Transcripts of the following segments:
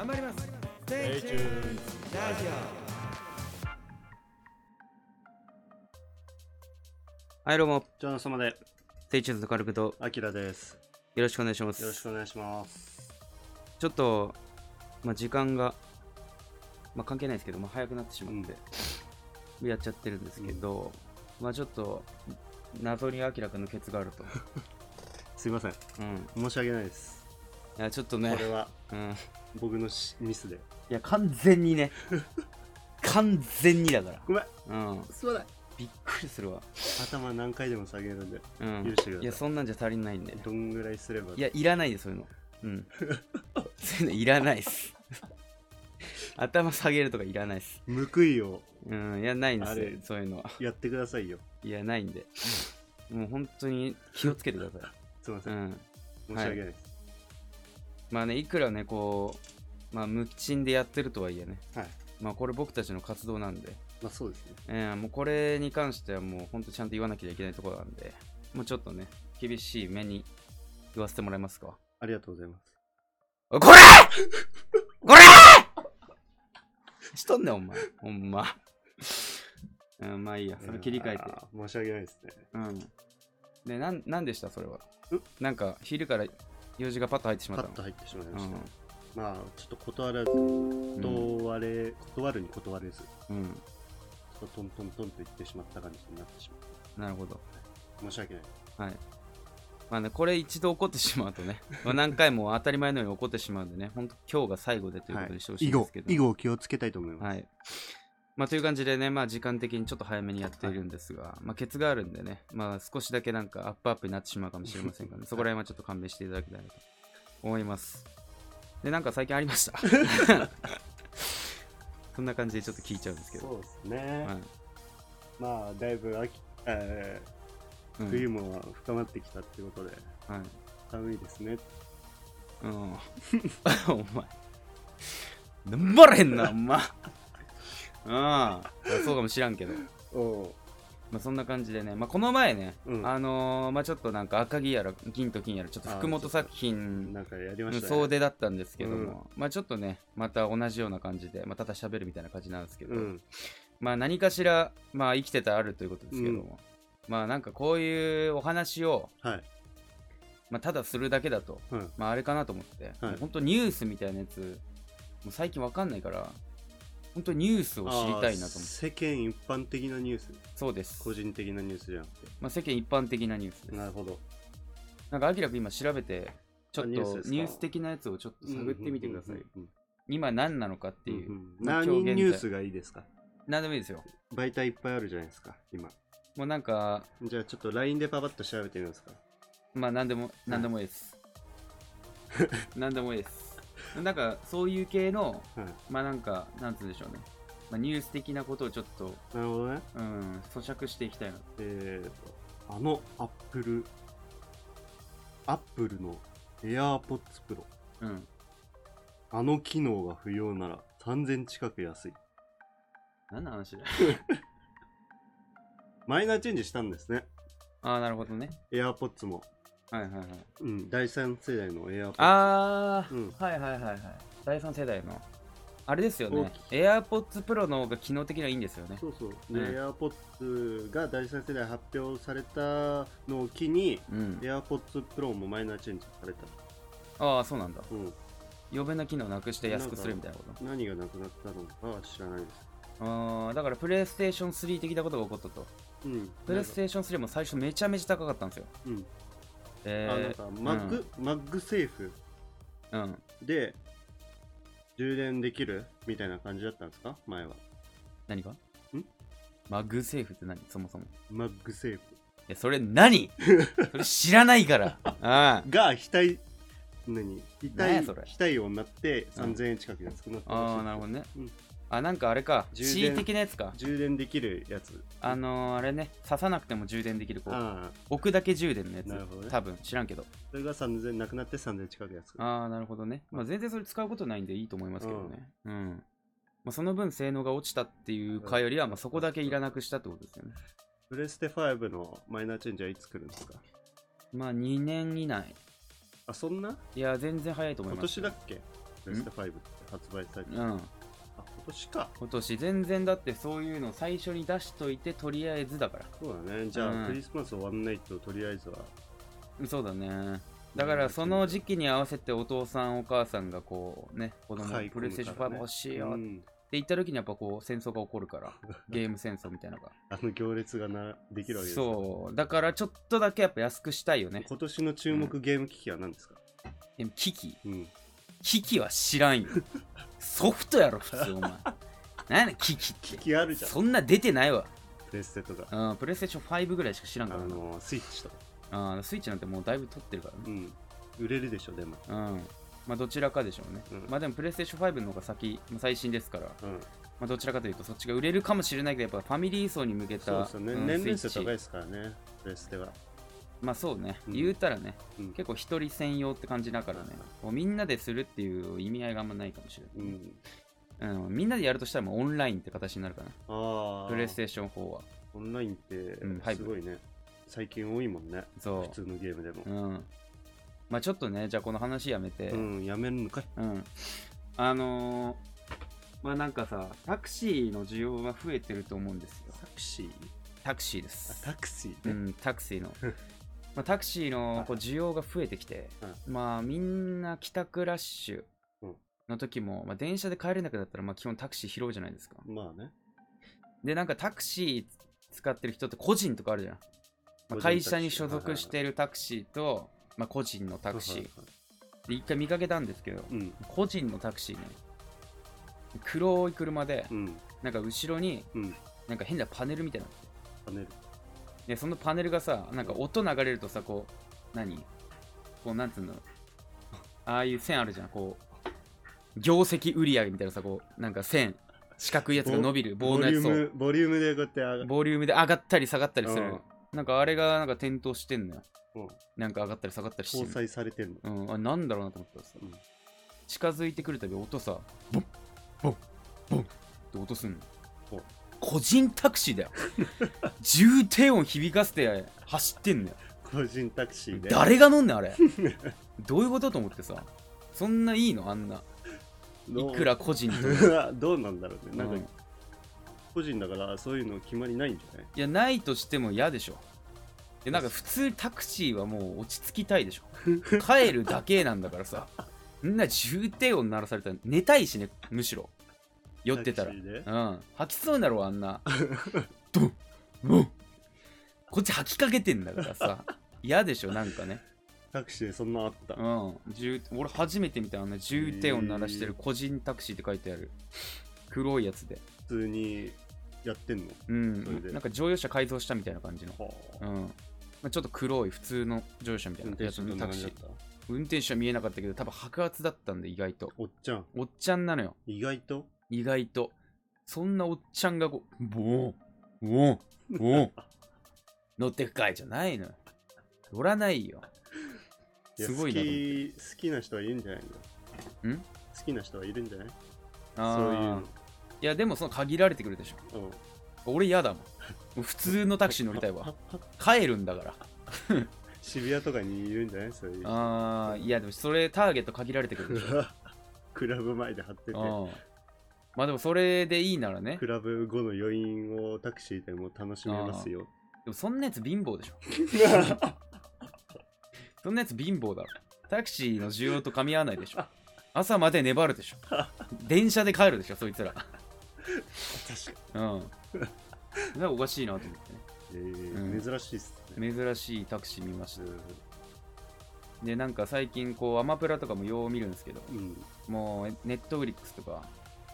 頑張ります Stay Stay tuned. tuned ラジはい、どうも、ジョナ様で、ステイチューズのカルクとアキラです。よろしくお願いします。よろしくお願いします。ちょっと、まあ、時間が、まあ、関係ないですけど、まあ、早くなってしまって、やっちゃってるんですけど、まあ、ちょっと、謎に明らかのケツがあると。すいません。うん。申し訳ないです。いや、ちょっとねこ、れはうん。い僕のしミスで。や、完全にね、完全にだから。ごめん。うん。すまない。びっくりするわ。頭何回でも下げるんで、うん。許してくださいいや、そんなんじゃ足りないんで。どんぐらいすれば。いや、いらないです、そういうの。うん。そういうのいらないです。頭下げるとかいらないです。報いをうん、いや、ないんですあれよ、そういうのは。やってくださいよ。いや、ないんで。もう本当に気をつけてください。すいませ。うんん。申し訳ないです。まあね、いくらね、こう、まあ、無賃でやってるとはいえね、はい。まあ、これ僕たちの活動なんで、まあそうですね。えーもうこれに関してはもう本当ちゃんと言わなきゃいけないところなんで、もうちょっとね、厳しい目に言わせてもらえますか。ありがとうございます。これこれしとんねん、お前。ほんま。うん、まあいいや、それ切り替えて。申し訳ないですね。うん。で、なん、なんでした？それはん。なんか、昼から用事がパッと入ってしまったのパッと入ってしまいました。うんまあ、ちょっと断らず、うん断れ、断るに断れず、ちうん。ょっとトントントンと言ってしまった感じになってしまなるほど。う。申し訳ない。はい。まあね、これ一度起こってしまうとね、まあ何回も当たり前のように起こってしまうんでね、本当今日が最後でということにしてほしいんですけど。以後気をつけたいと思います。はい。まあという感じでね、まあ時間的にちょっと早めにやっているんですが、まあケツがあるんでね、まあ少しだけなんかアップアップになってしまうかもしれませんがね、そこら辺はちょっと勘弁していただきたいなと思います。で、なんか最近ありました？そんな感じでちょっと聞いちゃうんですけど。そうですね。はいまあ、だいぶ秋、えーうん冬も深まってきたっていうことで、はい。寒いですね。うん。お前。なんばらへんな、お前。ああ、そうかもしらんけど。おまあそんな感じでね、まあこの前ね、うんあのー、まあちょっとなんか赤木やら銀と金やら、ちょっと福本作品なんかやりまのしたね。総出だったんですけども、まあちょっとね、また同じような感じで、まあただ喋るみたいな感じなんですけど、うん。まあ何かしら、まあ生きてたらあるということですけども、まあなんかこういうお話を、はい。まあただするだけだと、うん。まああれかなと思って、本当ニュースみたいなやつ、もう最近わかんないから、本当ニュースを知りたいなと思って。世間一般的なニュース、そうです。個人的なニュースじゃなくて。まあ世間一般的なニュースです。なるほど。なんか、アキラ君今調べて、ちょっとあニュース的なやつをちょっと探ってみてください。うんうん今何なのかってうんうんいう。うんまあ何ニュースがいいですか？何でもいいですよ。媒体いっぱいあるじゃないですか、今。もうなんか、じゃあちょっと LINE でパパッと調べてみますか。まあ何でも、何でもいいです。何でもいいです。なんか、そういう系の、はい。まあなんか、なんつうんでしょうね。まあ、ニュース的なことをちょっと、なるほどね。うん、咀嚼していきたいな。えーと、あのアップル、アップルの AirPods Pro。うん。あの機能が不要なら3000近く安い。何の話だよ。マイナーチェンジしたんですね。ああ、なるほどね。AirPods も。はいはいはい。うん、第3世代の AirPods。あー、うんはいはいはいはい。第3世代の。あれですよね大。AirPods Pro の方が機能的にはいいんですよね。そうそう。で、うん AirPods が第3世代発表されたのを機に、うん。AirPods Pro もマイナーチェンジされた。ああ、そうなんだ。うん。余分な機能なくして安くするみたいなこと？何がなくなったのかは知らないです。ああ、だからプレイステーション3的なことが起こったと。うん。プレイステーション3も最初めちゃめちゃ高かったんですよ。うん。えあ、なんか、マッグ、 MagSafe うん。うん。で、充電できる？みたいな感じだったんですか？前は。何が？ん？ MagSafe って何？そもそも。いマッグセーフ。や、それ何？それ知らないから。ああ。が、額、何？額何やそれ？額をなって3000円近く安くなったらしいですああ、なるほどね。うんあ、なんかあれか。充電 C 的なやつか。充電できるやつ。あのー、あれね、刺さなくても充電できる、こう、ああ、置くだけ充電のやつ。なるほどね多分、知らんけど。それが3000なくなって3000近く安くなっああ、なるほどね。まあ、全然それ使うことないんでいいと思いますけどね。うん。まあ、その分性能が落ちたっていうかよりは、まあ、そこだけいらなくしたってことですよね。プレステ5のマイナーチェンジはいつ来るんですか？まあ、2年以内。あ、そんな？いや、全然早いと思い今ます。年だっけ？プレステ5って発売されて、あうん。今年か。今年全然だってそういうの最初に出しといてとりあえずだから。そうだね。じゃあ、うん。クリスマス終わんないととりあえずは。そうだね。だからその時期に合わせてお父さんお母さんがこうね子供買い込むからね。プレイステーション5欲しいよってうん言った時にやっぱこう戦争が起こるからゲーム戦争みたいなのが。あの行列がなできるわけですよそう。だからちょっとだけやっぱ安くしたいよね。今年の注目ゲーム機器は何ですか、でも機器。うん、機器は知らんよ。ソフトやろ普通お前。何やねん機器って。機器あるじゃん。そんな出てないわ。プレステとか。うんプレイステーション5ぐらいしか知らんあから。なのスイッチとか、あースイッチなんてもうだいぶ取ってるからね。うん、売れるでしょでも、うん。まあどちらかでしょうね、うん。まあでもプレイステーション5の方が先まあ最新ですから。うん、まあ、どちらかというとそっちが売れるかもしれないけどやっぱファミリー層に向けたそうですよね、うん年齢層スイッチ。高いですからねプレステは、まあそうね、うん。言うたらねうん。結構一人専用って感じだからね。もうみんなでするっていう意味合いがあんまないかもしれうない、ん、うん。みんなでやるとしたらもうオンラインって形になるかなああプレイステーション4は。オンラインってすごいね、最近多いもんね。そ普通のゲームでも。ううん。まあちょっとねじゃあこの話やめて。うん、やめるのかい。うん。あのーまあなんかさタクシーの需要が増えてると思うんですよ。タクシー？タクシーであすタクシーね、うん、タクシーの。まあ、タクシーのこう需要が増えてきて、まあみんな帰宅ラッシュうん。の時も、まあ、電車で帰れなくなったら、まあ、基本タクシー拾うじゃないですか。まあね。で、なんかタクシー使ってる人って個人とかあるじゃん。まあ、会社に所属してるタクシーと、まあ、個人のタクシー。で、一回見かけたんですけど、うん。個人のタクシーね、黒い車で、うん。なんか後ろにうん。なんか変なパネルみたいな。パネルで、そのパネルがさ、なんか音流れるとさ、こう、何？こう、なんつうの？ああいう線あるじゃん、こう、業績売上みたいなさ、こう、なんか線、四角いやつが伸びる、棒のやつを、ボリュームボリュームでこうやって上がボリュームで上がったり下がったりする。うん。なんかあれがなんか点灯してんのよ。うん。なんか上がったり下がったりしてる。搭載されてんの。うん、あなんだろうなと思ったらさ、うん。近づいてくるたび音さ、ボン、ボン、ボンって音すんのお。個人タクシーだよ。重低音響かせて走ってんのよ。個人タクシーで。誰が乗んねんあれ。どういうことと思ってさ。そんないいの？あんな。いくら個人と どうなんだろうね。なんん。個人だからそういうの決まりないんじゃない？いやないとしても嫌でしょ。でなんか普通タクシーはもう落ち着きたいでしょ。帰るだけなんだからさ。みんな重低音鳴らされたら寝たいしねむしろ酔ってたら。タクシーで？うん。吐きそうになるわあんな。ドン。ドンこっち吐きかけてんだからさ。嫌でしょなんかね。タクシーでそんなあった、うん、重俺初めて見たあんな。重低音鳴らしてる個人タクシーって書いてある。黒いやつで。普通にやってんの？うん。それで。なんか乗用車改造したみたいな感じの。はうん。まあ、ちょっと黒い普通の乗用車みたい運なやつのタクシー感じだった？運転手は見えなかったけど多分白髪だったんで意外と。おっちゃん。おっちゃんなのよ。意外と？意外と。そんなおっちゃんがこうボーンボーンボーン。乗ってくかいじゃないのよ。乗らないよ。いやすごいな好き好きな人はいるんじゃないの？ん？好きな人はいるんじゃない？あそういいやでもその限られてくるでしょ。の、うん、俺嫌だもん。もう普通のタクシー乗りたいわ。帰るんだから。渋谷とかにいるんじゃない？そういう人。ああいやでもそれターゲット限られてくるでしょ。クラブ前で貼ってて。うんまあでもそれでいいならね。クラブ後の余韻をタクシーでも楽しめますよ。でもそんなやつ貧乏でしょ。そんなやつ貧乏だろ。タクシーの需要と噛み合わないでしょ。朝まで粘るでしょ。電車で帰るでしょそいつら。確かうん。なんかおかしいなと思ってね。に、えーうん。珍しいっすね、珍しいタクシー見ました。うでなんか最近こうアマプラとかもよう見るんですけど。んうん。もうネットフリックスとか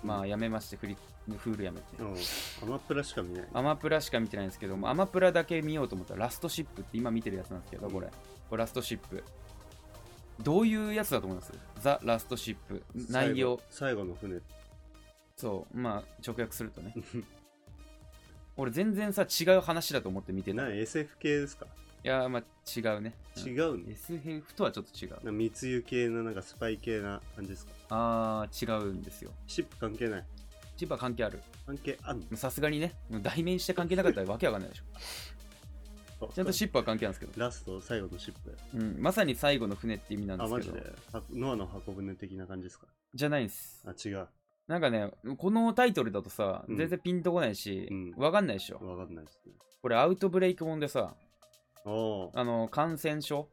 まあやめましてフリフールやめて。うん、アマプラしか見ない。アマプラしか見てないんですけどもアマプラだけ見ようと思ったらラストシップって今見てるやつなんですけどこれ。これラストシップ。どういうやつだと思います？ザ・ラストシップ。内容。最後の船。そう。まあ直訳するとね。俺全然さ違う話だと思って見てた。ない？SF 系ですか？いやまあ違うね、うん。違うの SF とはちょっと違う。な密輸系のなんかスパイ系な感じですか？あー違うんですよ。シップ関係ない。千葉関係ある。関係あんの？さすがにねもう代名詞して関係なかったらわけわかんないでしょ。ちゃんとシップは関係なんですけど、ラスト最後のシップうん、まさに最後の船って意味なんであマジすけどで？はノアの箱舟的な感じですか？じゃないんです。あ違う。なんかねこのタイトルだとさ、うん。全然ピンとこないし、うん。わかんないでしょ。わかんないですね。これアウトブレイクもんでさおあの感染症？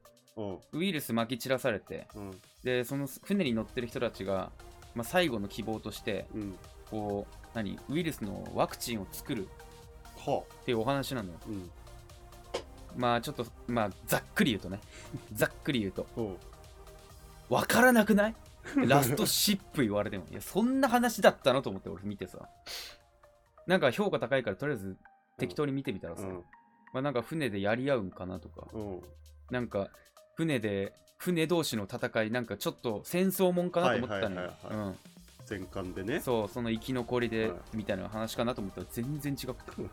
ウイルス撒き散らされて。うん。でその船に乗ってる人たちが、まあ、最後の希望としてうん。こう何？ウイルスのワクチンを作る。はっていうお話なのよ。うん。まあちょっとまあざっくり言うとね。ざっくり言うと。おう。わからなくない？ラストシップ言われても。いやそんな話だったの？と思って俺見てさ。なんか評価高いからとりあえず適当に見てみたらさ、うんまあなんか船でやり合うんかなとか。うん。なんか船で船同士の戦いなんかちょっと戦争もんかなと思ったのよ。はいはいはいうん。前巻でね。そうその生き残りではい。みたいな話かなと思ったら全然違くて。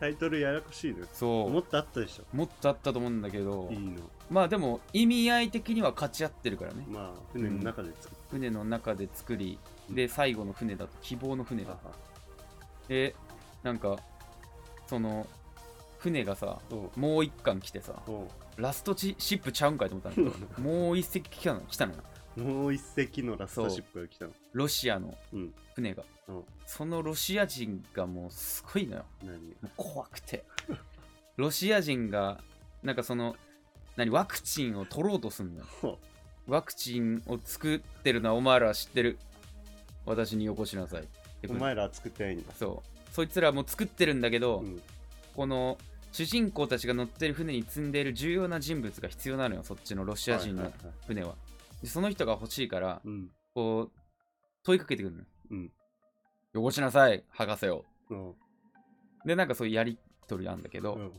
タイトルややこしいのよそう。もっとあったでしょ。もっとあったと思うんだけど。いいの。まあでも意味合い的には勝ち合ってるからね。まあ船の中で作っ船の中で作り。で最後の船だと希望の船だたは。でなんかその船がさもう一艦来てさおラストチシップちゃうんかいと思ったんだけどもう一隻来たの来たのよ。うもう一隻のラストシップが来たの。ロシアのうん。船が。うん。そのロシア人がもうすごいのよ。何？もう怖くて。ロシア人がなんかその何？ワクチンを取ろうとすんのよ。ほワクチンを作ってるのはお前らは知ってる。私によこしなさい。ってうお前らは作ってないんだ。そう。そいつらもう作ってるんだけど、うん。この主人公たちが乗ってる船に積んでいる重要な人物が必要なのよそっちのロシア人の船は,、でその人が欲しいからうん。こう問いかけてくるのよ。うん。よこしなさい博士を。うん。でなんかそういうやり取りなんだけど、うん。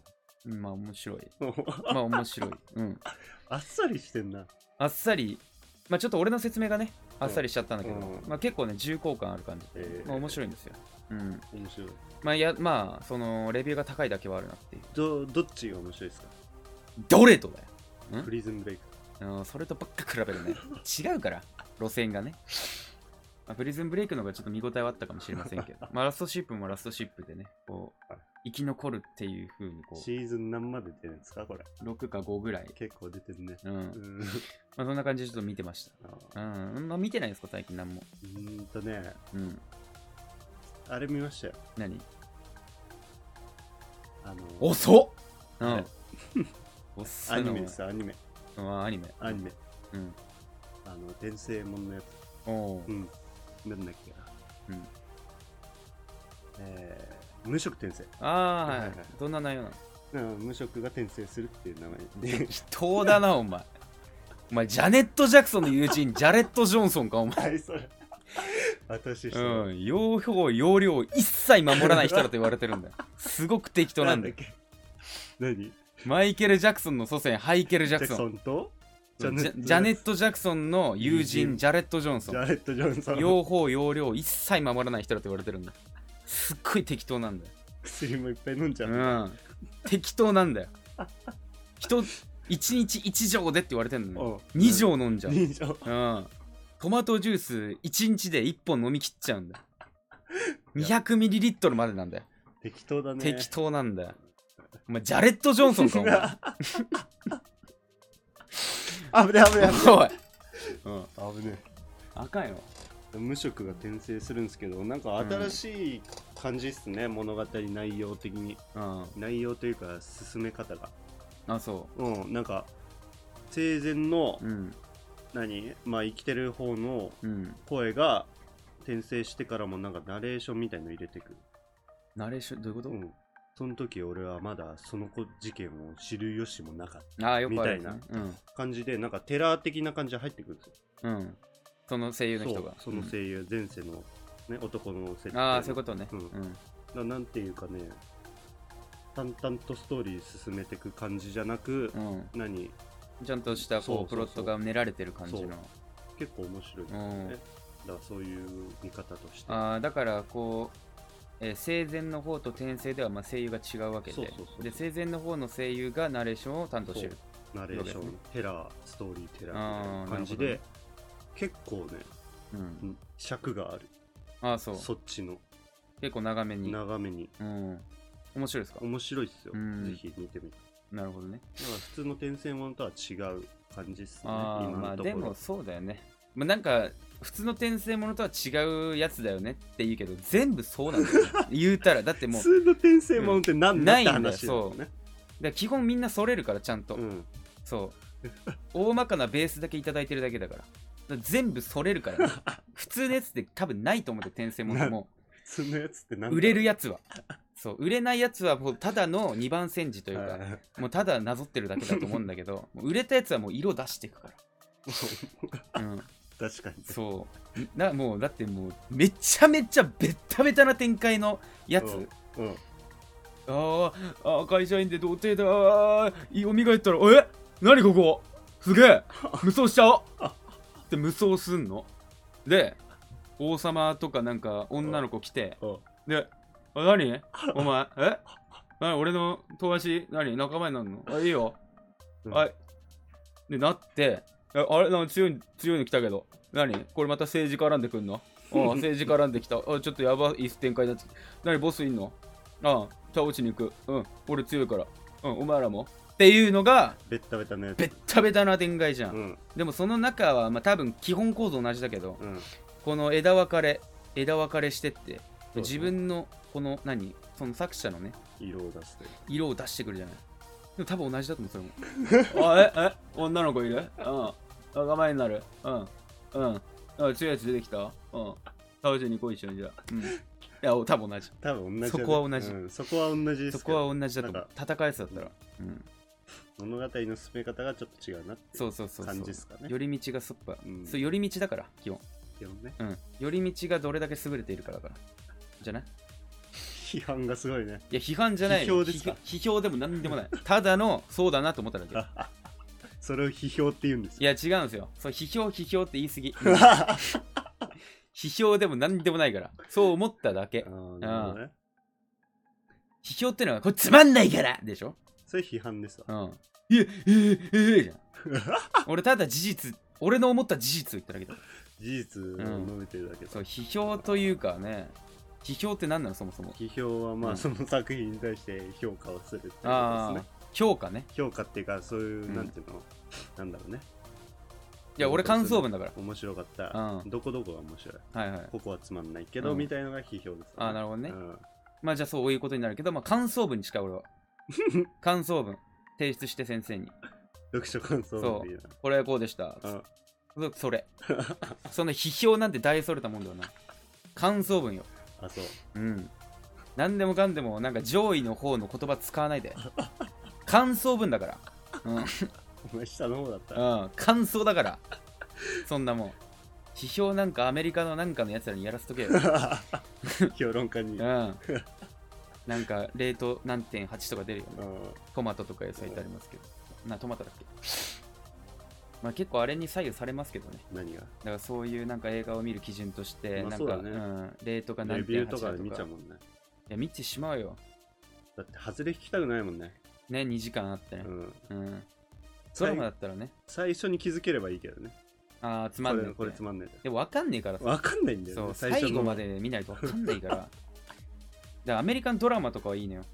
うんまあ面白い。うん。まあ面白い。うん。あっさりしてんな。あっさり。まあちょっと俺の説明がねあっさりしちゃったんだけど、うん。まあ結構ね重厚感ある感じ、えー。まあ面白いんですようん。面白い。まあいやまあそのレビューが高いだけはあるなっていう。どどっちが面白いですか？どれとだよ。ん？プリズンブレイクうん、それとばっか比べるね。違うから、路線がね。まあ、プリズンブレイクの方がちょっと見応えはあったかもしれませんけど、まあ、ラストシップもラストシップでね、こうはい、生き残るっていう風に、こシーズン何まで出るんですか？これ。う、6か5ぐらい。結構出てるね。うん。まうん。あ、そんな感じでちょっと見てましあた。うん。まあ、見てないですか、最近何も。うーんとね。うん。あれ見ましたよ。何？あの遅っ！うあん アニメですアニメ。お前うん、アニメ。アニメ。うん。あの転生もんのやつ。おう。うん。なんだっけな。うん。えー無職転生。ああ、はい、はい。はいどんな内容なの？うん無職が転生するっていう名前で。人だな、お前。お前、ジャネット・ジャクソンの友人、ジャレット・ジョンソンか、お前。はいそれ私そう、うん用法、用量を一切守らない人だと言われてるんだよ。すごく適当なんだよ。け？何？マイケル・ジャクソンの祖先、ハイケル・ジャクソン。とジャネット・ジャクソンの友友人、人ジャレット・ジョンソン。ジャレット・ジョンソン用法、用量を一切守らない人だと言われてるんだよ。すっごい適当なんだよ。薬もいっぱい飲んじゃう、うん。適当なんだよ。人、1日1錠でって言われてんのよ。うん2錠飲んじゃう。うん。トマトジュース1日で1本飲み切っちゃうんだよ。200ml までなんだよ。適当だね適当なんだよ。お前、ジャレット・ジョンソンか、お前。危ね危ねおい。うん。危ねあかんよ。無職が転生するんですけどなんか新しい感じっすね、物語内容的にうん。内容というか進め方があ、そうんなんか生前のう。うん。何？まあ生きてる方のうん。声が転生してからもなんかナレーションみたいの入れてくるナレーション、どういうこと、うんその時俺はまだその子事件を知る由もなかっああ、よくあ。みうん。た感じでなんかテラー的な感じで入ってくるんですようん。その声優の人が。そうその声優、前世の、ね、男の設定うんああ、そういうことね。ううんん。ななんていうかね淡々とストーリー進めていく感じじゃなく、うん。何？ちゃんとしたこうプロットが練られてる感じの。結構面白い、うん。ねだからそういう見方として。ああだからこう、えー生前の方と転生ではまあ声優が違うわけで。で生前の方の声優がナレーションを担当してる。ナレーション、テラーストーリーテラーみたいな感じで、なる結構ねうん。うん尺がある。ああそう。そっちの。結構長めに。長めに。うん。面白いですか？面白いっすよ、うん。ぜひ見てみてなるほどね。だから普通の転生ものとは違う感じっすねああまあ今のところ。でもそうだよね。まあなんか普通の転生ものとは違うやつだよねって言うけど全部そうなんだよね。言うたらだってもう普通の転生ものって何だってないんだよ話だよね基本みんなそれるからちゃんと、うん。そう。大まかなベースだけいただいてるだけだから。だから全部それるから、ね、普通のやつって多分ないと思って転生ものも。普通のやつって何だ売れるやつはそう売れないやつはもうただの2番煎じというかはい。もうただなぞってるだけだと思うんだけど 売れたやつはもう色出していくから、うん、確かに。そう。なもうだってもうめちゃめちゃベッタベタな展開のやつ、うん。うん。あーあー会社員で童貞だー。よみがえったらえ？何ここ？すげえ。無双しちゃおう。って無双すんの。で王様とかなんか女の子来てうん。であ何？お前？え？何？俺の友達？何？仲間になるの？あいいよ、うん。はい。でなって。えあれ？なんか強い強いの来たけど。何？これまた政治絡んでくんの？あ あ政治絡んできた。あちょっとやばい。展開だって何？ボスいんの？ああ倒しに行く。うん。俺強いから。うんお前らも。っていうのがベッタベタのやつ。ベッタベタな展開じゃん、うん。でもその中はまあ多分基本構造同じだけどうん。この枝分かれ枝分かれしてって自分のこの何その作者のね色を出すという色を出してくるじゃない。でも多分同じだと思うそれも。あええ？女の子いる？うん。仲間になる？うん。うん。あ強いやつ出てきた？うん。倒しに来い一緒にじゃあ。うん。いや多分同じ。多分同じだねそこは同じ。うん。そこは同じですそけど。こは同じだと思なんう戦うやつだったら。うん。物語の進め方がちょっと違うなっていそうそうそうそう。感じですかね。寄り道がそっぱ、うん。そう寄り道だから基本。基本ね。うん。寄り道がどれだけ優れているかだから。じゃない？批判がすごいね。いや批判じゃない。よ批評ですか？批批評でも何でもない。ただのそうだなと思っただけ。それを批評って言うんですいよや違うんですよ。そう批評批評って言い過ぎ。批評でも何でもないから。そう思っただけ。ね。批評ってのはこれつまんないから。でしょ？それ批判ですわ。うん。いえええええじゃん。俺ただ事実俺の思った事実を言っただけだ。事実を述べてるだけだ。そう批評というかね批評って何なの？そもそも。批評はまうん。あその作品に対して評価をするってことああですね。評価ね。評価っていうかそういううんなんていうの？なんだろうね。いや俺感想文だから。面白かった。うん。どこどこが面白い。はいはい。ここはつまんないけどうん。みたいのが批評ですよね。あーなるほどね。うん。まあじゃあそういうことになるけど、まあ、感想文に近い俺は。感想文。提出して先生に。読書感想文っていう。これはこうでした。なうん。そそれ。そんな批評なんて大それたもんではない。感想文よあそう。うん。何でもかんでもなんか上位の方の言葉使わないで。感想文だから。うん、お前下の方だったうん、感想だから。そんなもん。批評なんかアメリカのなんかのやつらにやらせとけよ。評論家に。うん。なんか冷凍何点8とか出るよね。うん。トマトとか野菜ってありますけど。なトマトだっけ？まあ結構あれに左右されますけどね。何が？だからそういうなんか映画を見る基準として、なんか、うだね。ん、レートが何レビューとかで点8だとか。見ちゃうもんね。いや見てしまうよ。だって外れ引きたくないもんね。ね2時間あってね。うん。うん、ドラマだったらね。最初に気づければいいけどね。ああつまんねえって。これつまんないでも分かんねえからさ。わかんないんだよそうね最後まで見ないと分かんないから。だからアメリカンドラマとかはいいのよ。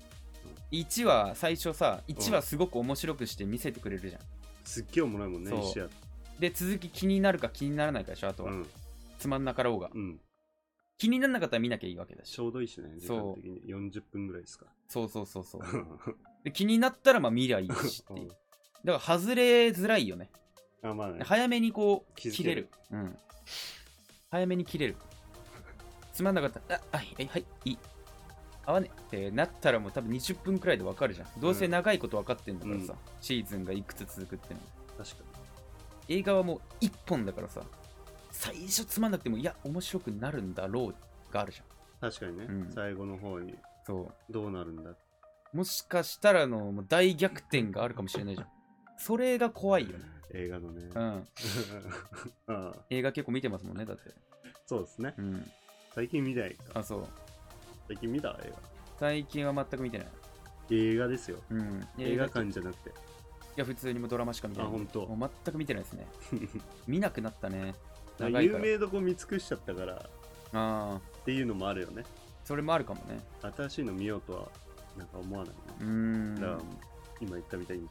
1話最初さ1話すごく面白くして見せてくれるじゃんすっげえおもろいもんねそう。一試合で続き気になるか気にならないかでしょあとは、うん。つまんなかろうが。うん。気にならなかったら見なきゃいいわけだし。ちょうどいいしね時そう間的に。40分ぐらいですか。そうそうそうそう。で気になったらまあ見りゃいいしっていう。だから外れづらいよね。あまあね。早めにこう気づける。切れる。うん。早めに切れる。つまんなかったらあはいはいはいいい合わねえってなったらもう多分20分くらいで分かるじゃん。どうせ長いこと分かってんだからさ、うん。シーズンがいくつ続くっての。確か映画はもう1本だからさ最初つまんなくてもいや面白くなるんだろうがあるじゃん。に確かにね、うん。最後の方にそどうなるんだ。うもしかしたらのもう大逆転があるかもしれないじゃん。それが怖いよね。映画のね、うん。あ あ映画結構見てますもんねだって。そうですね。うん。最近見ないか。あそう最近見た映最近は全く見てない。画映画ですよ。うん。映画い館じゃなくて。や普通にもうドラマしか見てない。あ本当。もう全く見てないですね。見なくなったね。まあ長いから。有名どこ見尽くしちゃったから。っあ。あていうのもあるよね。それもあるかもね。新しいの見ようとはなんか思わないね。うーん。だから、今言ったみたいに、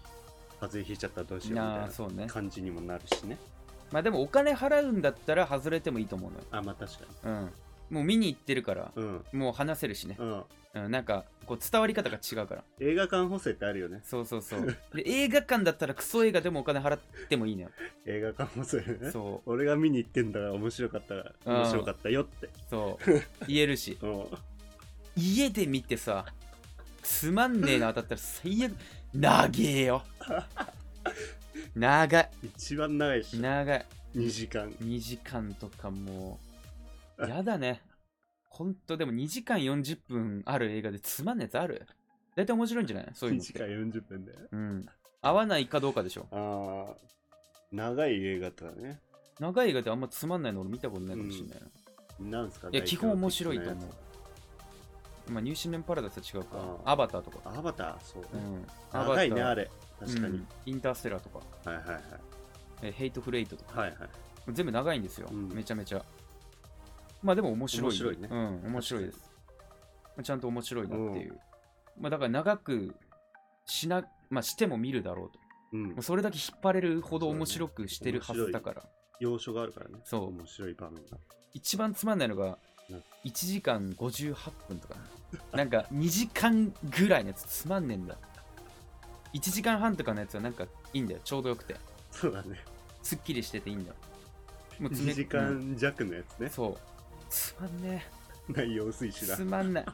風邪ひいちゃったらどうしようみたいああそうね。な感じにもなるしね。まあでもお金払うんだったら外れてもいいと思うのよ。あ、まあ確かうんもう見に行ってるからに。うん。もう話せるしね、うん。うん、なんかこう伝わり方が違うから映画館補正ってあるよね。そうそうそう で映画館だったらクソ映画でもお金払ってもいいのよ映画館補正ね。そう俺が見に行ってんだから面白かったから、うん面白かったよって。そう 言えるしうん。家で見てさつまんねえの当たったら最悪長えよ 長い一番長いし、長い2時間。2時間とかもう やだね。ほんとでも2時間40分ある映画でつまんねえやつある？大体面白いんじゃない？そういう2のって。時間40分で。うん。合わないかどうかでしょ。ああ、長い映画とかね。長い映画であんまつまんないの俺見たことないかもしれないな、なんすか？いや基本面白いと思う。まあニューシーメンパラダイスは違うか。あアバターとか。アバター、そううね。ん。長いね、アバター。あれ。確かに。うん。インターステラーとか。はいはいはい。えヘイトフレイトとか。はいはい。全部長いんですよ、うん。めちゃめちゃまあでも面白い。面白いね。うん面白い。ですまあちゃんと面白いなっていう、まあだから長くしなまあしても見るだろうと。うん。もう。それだけ引っ張れるほど面白くしてるはずだから。要所があるからね。そう。面白い場面が。一番つまんないのがうん。1時間58分とかな。んか2時間ぐらいのやつつまんねえんだ。1時間半とかのやつはなんかいいんだよ。ちょうどよくて。そうだね。すっきりしてていいんだよ。もう1時うん間弱のやつね。そうつまんね内容薄いしな。えつ。まんない。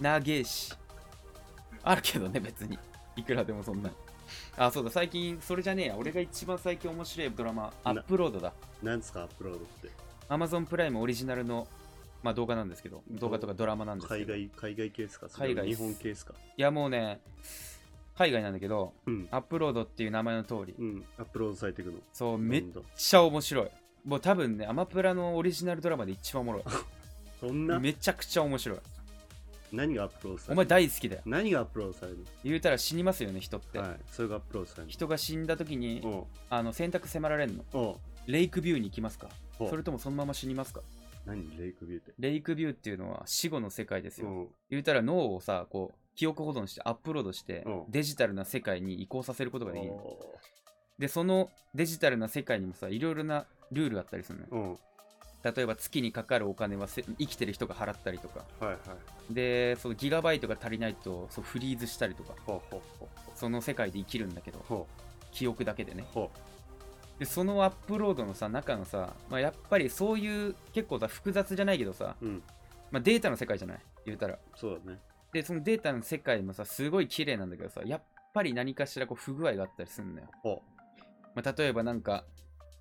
長えし。あるけどね別に。いくらでもそんな。あそうだ最近それじゃねえや。俺が一番最近面白いドラマアップロードだ。なんですか、アップロードって？Amazon プライムオリジナルの、まあ、動画なんですけど。動画とかドラマなんですけど。い海外、海外系ですか？海外日本系ですか？やもうね海外なんだけどうん。アップロードっていう名前の通り。うん。アップロードされていくの。そうめっちゃ面白いもう多分ねアマプラのオリジナルドラマで一番おもろ そんな？いめちゃくちゃ面白い。何がアップロードされる？お前大好きだよ。何がアップロードされる？言うたら死にますよね人って、のはい。それがアップロードされる。人が死んだ時にの。あの選択迫られるの。レイクビューに行きますか？それともそのまま死にますか？何レイクビューって？レイクビューっていうのは死後の世界ですよ、う。ん。言うたら脳をさこう記憶保存してアップロードしてう。んデジタルな世界に移行させることができる。でそのデジタルな世界にもさいろいろなルールあったりするのよーうん。例えば月にかかるお金はせ生きてる人が払ったりとかはいはい。でそのギガバイトが足りないとそうフリーズしたりとかその世界で生きるんだけどほ記憶だけでねでそのアップロードのさ中のさ、まあ、やっぱりそういう結構さ複雑じゃないけどさ、う。うん。まあ、データの世界じゃない？言うたらそうだね。でそのデータの世界もさすごい綺麗なんだけどさやっぱり何かしらこう不具合があったりするんだよ、ほまあ、例えばなんか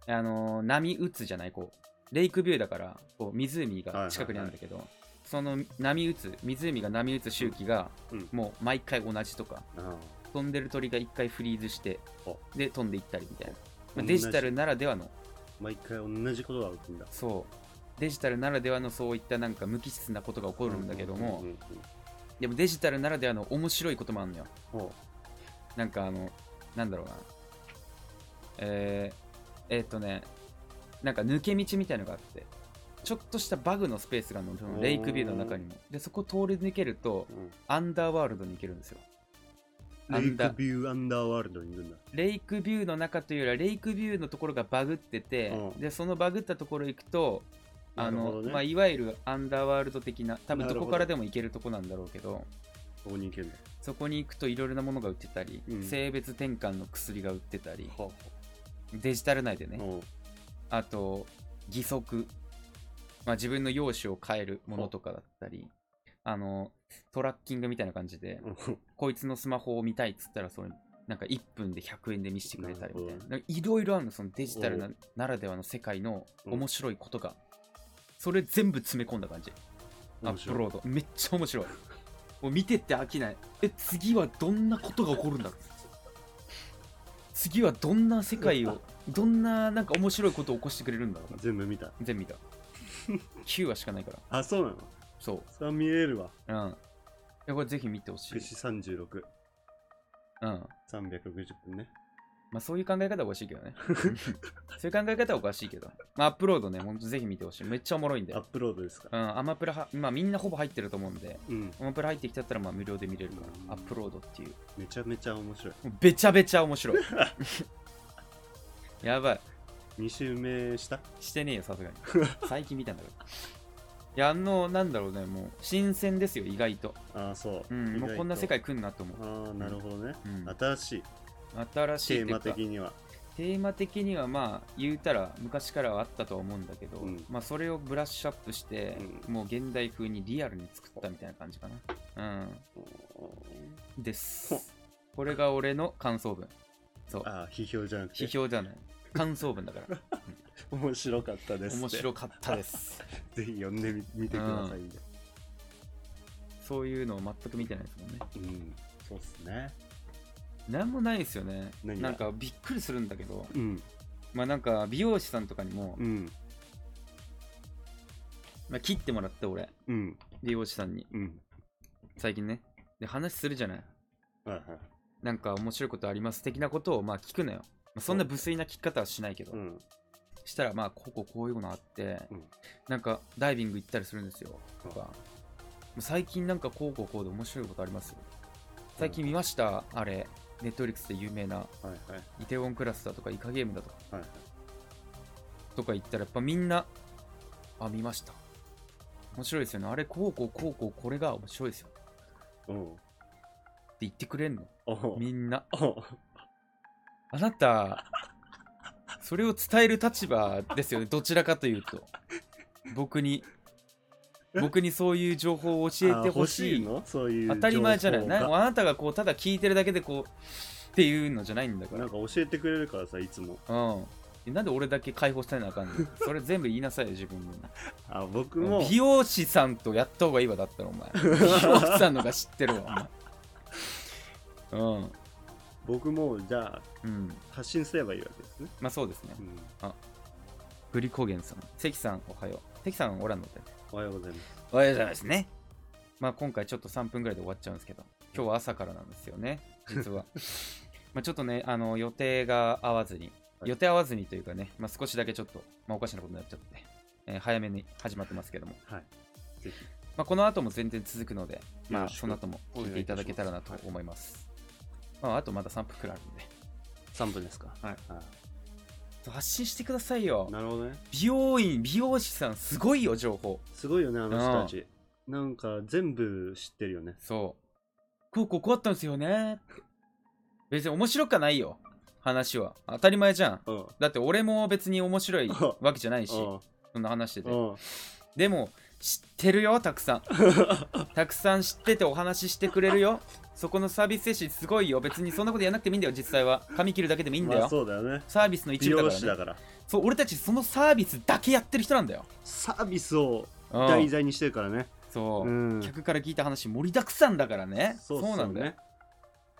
あのー波打つじゃないこうレイクビューだからこう湖が近くにあるんだけど、その波打つ湖が波打つ周期がうん。もう毎回同じとか飛んでる鳥が一回フリーズしてほで飛んでいったりみたいな、まあ、デジタルならではの。毎回同じことが起きるんだ。そう。デジタルならではのそういったなんか無機質なことが起こるんだけども、でもデジタルならではの面白いこともあるのよ。ほなんかあのなんだろうな。えー、えーっとねなんか抜け道みたいのがあってちょっとしたバグのスペースがあるのそのレイクビューの中にも。でそこ通り抜けるとう。うん。アンダーワールドに行けるんですよ。アレインダクビューアンダーワールドにいるんだ。レイクビューの中というよりはレイクビューのところがバグってて、うん。でそのバグったところ行くとあの、なるほどね。まあ、いわゆるアンダーワールド的な多分ど。どこからでも行けるとこなんだろうけどここに行けるんだ。そこに行くといろいろなものが売ってたり、うん。性別転換の薬が売ってたりほデジタル内でね、うほうあと義足、まあ、自分の容姿を変えるものとかだったり。あのトラッキングみたいな感じで、うん。こいつのスマホを見たいっつったらそれなんか1分で100円で見せてくれたりみたいな。いろいろあるのそのデジタルなおならではの世界のうん。面白いことが、それ全部詰め込んだ感じ。アップロード。めっちゃ面白い。もう見てって飽きない。え次はどんなことが起こるんだろう次はどんな世界をどんななんか面白いことを起こしてくれるんだろう。全部見た。全部見た。9話しかないから。あ、そうなの？そそれは見れるわ。ううん。いやこれぜひ見てほしい。串36、うん。360分ね。まあそういう考え方はおかしいけどね。そういう考え方はおかしいけど。まあアップロードね、ほんとぜひ見てほしい。めっちゃおもろいんで。アップロードですか？うん、アマプラは、今みんなほぼ入ってると思うんで、うんアマプラ入ってきちゃったらまあ無料で見れるから、うんアップロードっていう。めちゃめちゃ面白いべちゃべちゃ面白い。やばい。2周目した？してねえよ、さすがに。最近見たんだから。いや、あの、なんだろうね、もう、新鮮ですよ、意外と。ああそう、うん、もうこんな世界来んなと思う。ああなるほどね、うん新しい新しいテーマ的には。テーマ的にはまあ言うたら昔からはあったとは思うんだけど、うん。まあそれをブラッシュアップして、もう現代風にリアルに作ったみたいな感じかな。うん。です。これが俺の感想文。そう。ああ批評じゃなくて。批評じゃない。感想文だから。面白かったです面白かったです。ぜひ読んでみ見てくださいね。そういうのを全く見てないですもんね。うん、そうっすねなんもないですよね。何が？なんかびっくりするんだけど。うん。まあなんか美容師さんとかにも、うん。まあ、切ってもらって俺。うん。美容師さんに。うん。最近ね。で話するじゃない。はいはい。なんか面白いことあります的なことをまあ聞くのよ。まあ、そんな無粋な聞き方はしないけど、うん。したらまあこうこうこういうのあって、うん。なんかダイビング行ったりするんですよ。とうん。か、最近なんかこうこうこうで面白いことあります？最近見ました？あれ、ネットフリックスで有名なイテウォンクラスだとかイカゲームだとかはいはいとか言ったらやっぱみんな、あ、見ました。面白いですよね。あれこうこうこうこうこれが面白いですよ。ってうん言ってくれんの。おみんな。おあなた、それを伝える立場ですよね、どちらかというと。僕に、僕にそういう情報を教えてほしい。の？そういう当たり前じゃない。なあなたがこう、ただ聞いてるだけでこう、っていうのじゃないんだからなん。か教えてくれるからさいつもうん。なんで俺だけ解放したいなあかんの？それ全部言いなさいよ、自分に。あ僕も美容師さんとやった方がいいわ、だったらお前。美容師さんのが知ってるわ、お前。うん。僕もじゃあうん。発信すればいいわけですね、まあそうですねう。ん、グリコゲンさん。関さん、おはよう。関さん、おらんので。おはようございます。おはようございますね。まあ今回ちょっと3分ぐらいで終わっちゃうんですけど、今日は朝からなんですよね、実は。まあちょっとね、あの予定が合わずに、はい。予定合わずにというかね、まあ少しだけちょっと、まあおかしなことになっちゃって、えー早めに始まってますけども、はい。ぜひ。まあこの後も全然続くので、まあその後も聞いていただけたらなと思います。まああとまだ3分くらいあるんで、3分ですか。はいあ発信してくださいよ。なるほどね美容院、美容師さん、すごいよ、情報。すごいよねあの人たちなんか全部知ってるよねそう。こうこうこうあったんですよね。別に面白くはないよ。話は。当たり前じゃん。うんだって俺も別に面白いわけじゃないし、うんそんな話してて。うんでも、知ってるよ、たくさん。たくさん知っててお話ししてくれるよ。そこのサービス精神すごいよ。別にそんなことやらなくてもいいんだよ、実際は。髪切るだけでもいいんだよ。まあそうだよねサービスの一美部だから師だからそう、俺たちそのサービスだけやってる人なんだよ。サービスをうん題材にしてるからねそう、うん客から聞いた話盛りだくさんだからね。そうっすよなんだよ。ね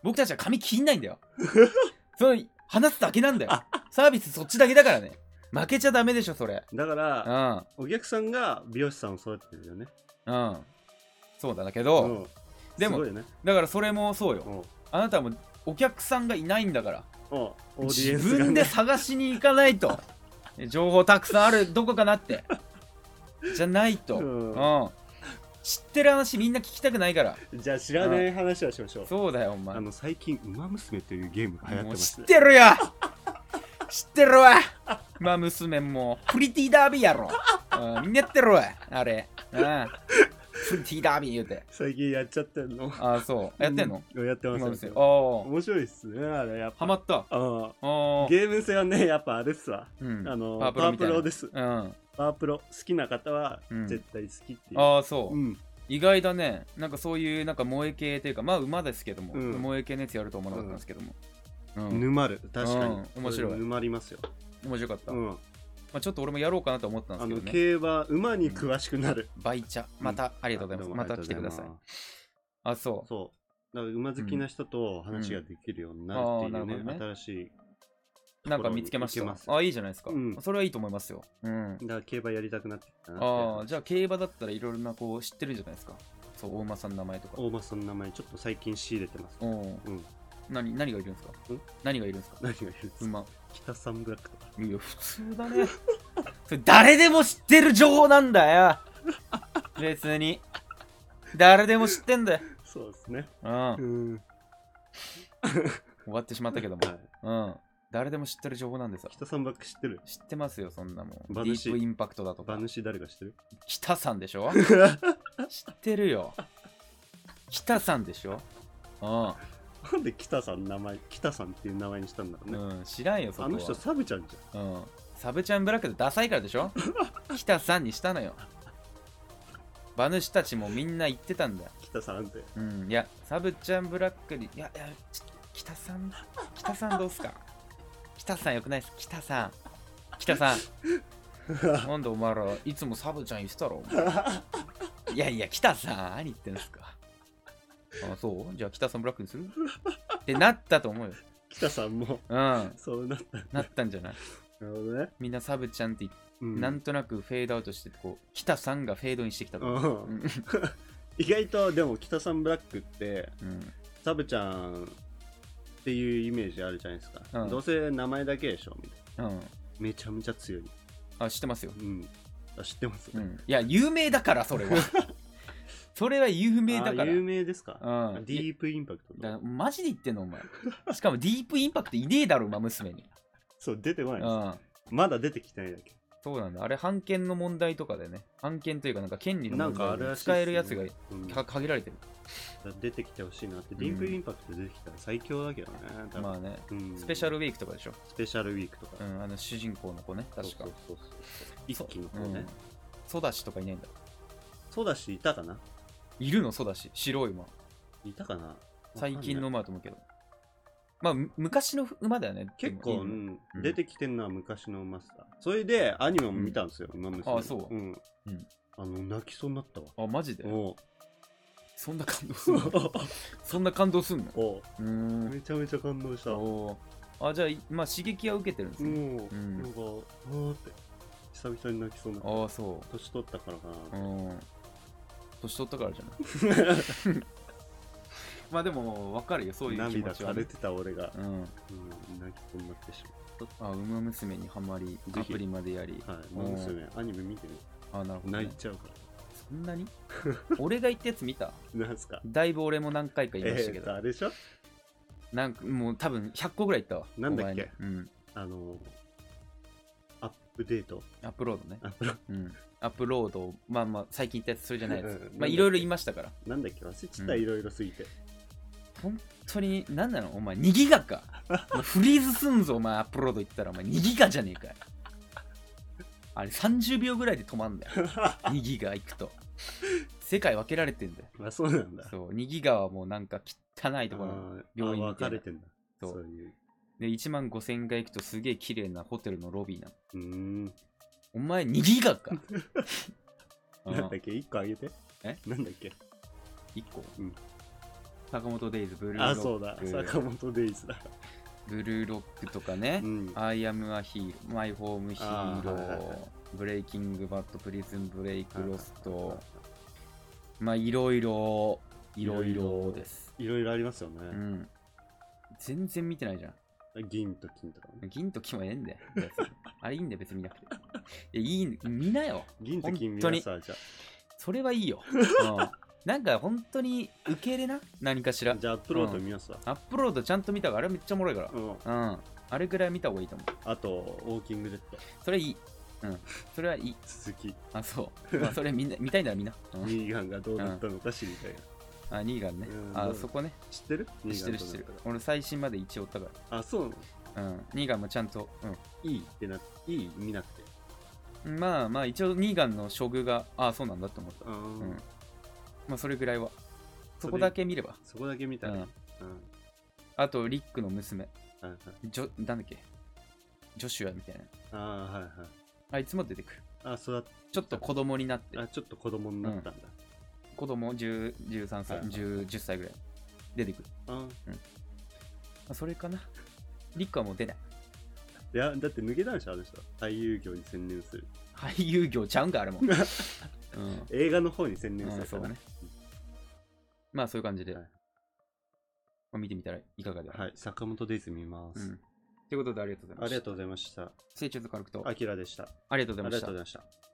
僕たちは髪切んないんだよ。その話すだけなんだよ。サービスそっちだけだからね。負けちゃダメでしょ、それ。だかうらん。お客さんが美容師さんを育ててるよねうん。そうだけど、うんでもねだからそれもそうよ。うんあなたはもうお客さんがいないんだから。うんオーディ自分で探しに行かないと。情報たくさんある、どこかなって。じゃないと。ううんん。知ってる話みんな聞きたくないから。じゃあ知らない話はしましょうそうだよ、お前あ。の最近「ウマ娘」というゲームが流行ってます知ってるよ知ってるわまあ娘もプリティダービーやろ、うん、みんなやってるわあれ、うん、ティダービー言うて。最近やっちゃってんの。ああそう。やってんの、うんやってます馬よ。娘ああ面白いっすねあれやっぱ。ハマった。ああゲーム性はねやっぱあれっすわ。うん。あのパワープロです。うん。パワープロ好きな方はうん。絶対好きっていう。ああそう、うん。意外だね。なんかそういうなんか萌え系というかまあ馬ですけども、うん。萌え系のやつやると思わなかったんですけども、うん。沼る。確かに。うん。面白い。沼りますよ。面白かった、まうんあ、ちょっと俺もやろうかなと思ったんであのすけどね。競馬馬に詳しくなる。バイチャまたありがとうございます、また来てください。あそう。そう。だから馬好きな人と話ができるようになるっていうねどね。新しいなんか見つけました。あ、いいじゃないですか、うん。それはいいと思いますよ。うん。だから競馬やりたくなってきたなああ、じゃあ競馬だったらいろいろなこう知ってるじゃないですか。そう、大馬さんの名前とか。大間さんの名前ちょっと最近仕入れてます。うん。うん。何何がいるんですか？ん。何がいるんですか？何がいるんですか？馬。北サンブラックとか。いや、普通だね。それ誰でも知ってる情報なんだよ。別に。誰でも知ってんだよ。そうですね。うん。うん。終わってしまったけども。はい。うん。誰でも知ってる情報なんですよ。北サンブラック知ってる？知ってますよ、そんなもん。デ馬主ィープインパクトだとか誰か知ってる？北さんでしょ？知ってるよ。北さんでしょ？なんで北さん名前、北さんっていう名前にしたんだろうね。うん。うん、知らんよ、そこは。あの人サブちゃんじうん。サブちゃんブラックでダサいからでしょ？北さんにしたのよ。馬主たちもみんな言ってたんだよ。ゃん。北さんって。うん。いや、サブちゃんブラックに、いや、いや、ち北さん、北さんどうすか？北さんよくないっす。北さん。北さん。なんでお前らいつもサブちゃん言ってたろ？いやいや、北さん、何言ってんすか？あ、そう？じゃあ北さんブラックにする？ってなったと思うよ。北さんもうん。そうなった。なったんじゃない？なるほどね。みんなサブちゃんってうんなんとなくフェードアウトして、こう、北さんがフェードインしてきたとう思う。ん 意外とでも北さんブラックってうん。サブちゃんっていうイメージあるじゃないですか、うんどうせ名前だけでしょみたいなうん。めちゃめちゃ強いあ、知ってますよ。うんあ知ってます、うん。いや、有名だから、それは。それは有名だから。あ有名ですか、うんディープインパクトだマジで言ってんの、お前。しかも、ディープインパクトいねえだろ、馬娘に。そう出てこないうです、ん。まだ出てきてないだけそうなんだ。あれ、判権の問題とかでね。判権というか、なんか権利のなん問題で使えるやつがうんか限られてる。出てきてほしいなって、ディープインパクト出てきたら最強だけどねまあね。うんスペシャルウィークとかでしょ。スペシャルウィークとか、うん、あの主人公の子ね、確かそう。そうそうそう一気の方ねうんソダシとかいないんだ。そうだしいたかな？いるのソダシ。白い馬。いたかな？最近の馬だと思うけど。まあ、む昔の馬だよね。結構、でもいいのうんうん。出てきてるのは昔の馬さそれでアニメも見たんですよ、馬娘あそう。うん、うん。あの泣きそうになったわ。あ、マジで？おそんな感動すんの？そんな感動すんの？おう。ーん。めちゃめちゃ感動した。もおーあ、じゃあい、まあ、刺激は受けてるんですう、ね。ん。なんかあーって。久々に泣きそうになった。ああ、そ年取ったからかう。な。うん。年取ったからじゃない？まあでも、わかるよ、そういう気涙持ちはね、垂れてた俺が、うん。うん、泣きそうになってしあ、馬娘にはまり、ぜひ。アプリまでやり。まうはい馬娘。アニメ見てる？あ、なるほど、ね。泣い。ちゃうかそんなに？俺が言ったやつ見た？らなんすか？だいぶ俺も何回か言いましたけえーど、とあれでしょ？なんかもう多分100個ぐらい言ったわ。なんだっけ？お前に。うん。あのーアップデート。アップロードね。アップロうん。アップロード、まあまあ、最近言ったやつ、それじゃないやつうん。まあ、いろいろ言いましたから。なんだっけ忘れちゃったうんいろいろすぎて本当に、なんなの？お前、2ギガか。お 前フリーズすんぞ、お前、アップロード言ったら、お前、2ギガじゃねえかよ。あれ、30秒ぐらいで止まんだよ。2ギガ行くと。世界分けられてんだよ。あそうなんだそう、2ギガはもうなんか汚いところ病院あみたいな分かれてんだそうそういうで、1万5000が行くとすげえ綺麗なホテルのロビーなの。うーんお前2ギガか。う んなんだっけ？1個あげてえ？なんだっけ？1個、うん坂本デイズ、ブルーロック。あそうだ坂本デイズだブルーロックとかねう。ん I am a hero, My Home あ Hero、ーはいはいはいブレイキングバット、プリズンブレイク、ロスはいト。まあ、いろいろ、いろいろです。いろいろありますよねうん。全然見てないじゃん。銀と金とかね銀と金はええんだよ。あれいいんだよ、別に見なくて。いや、いいん見なよ。銀と金見なさじゃそれはいいよ。うん、なんか本当に受け入れな？何かしらあ。じゃあアップロード見ますわアップロードちゃんと見たからあれめっちゃおもろいから。うんうん。あれぐらい見た方がいいと思う。あとウォーキングデッドそれいい。うん。それはいい。続きあ、そう。まあ、それみんな見たいならみんな。うん、ニーガンがどうなったのか知りたいなあ、ニーガンねう。んあそこね。知ってる？知ってる知ってる。俺最新まで一応追ったかたかあそうなの？ら。うん。ニーガンもちゃんと。いいってないい見なくてうん。まあまあ、一応ニーガンの処遇が、ああ、そうなんだと思った。あーうん。まあ、それぐらいは。そこだけ見れば。そこだけ見たらうんうんあと、リックの娘。はいはいジョ、なんだっけ？ジョシュアみたいな。あーはいはいあいつも出てくる。あそうだちょっと子供になって、あちょっと子供になったんだ子供10 13歳、はいはい10 10歳ぐらい出てくる。あまあ、それかな。リックはもう出ない。いやだって抜けたんでしょ俳優業に専念する俳優業ちゃうんか、あれも。うん。映画の方に専念すうん、るからそうね。まあそういう感じで。はいまあ見てみたらいかがでは。はい、坂本デイズ見ます。うん。ということでありがとうございました。ありがとうございました。成長と軽くと、あきらでした。ありがとうございましたありがとうござい。ました。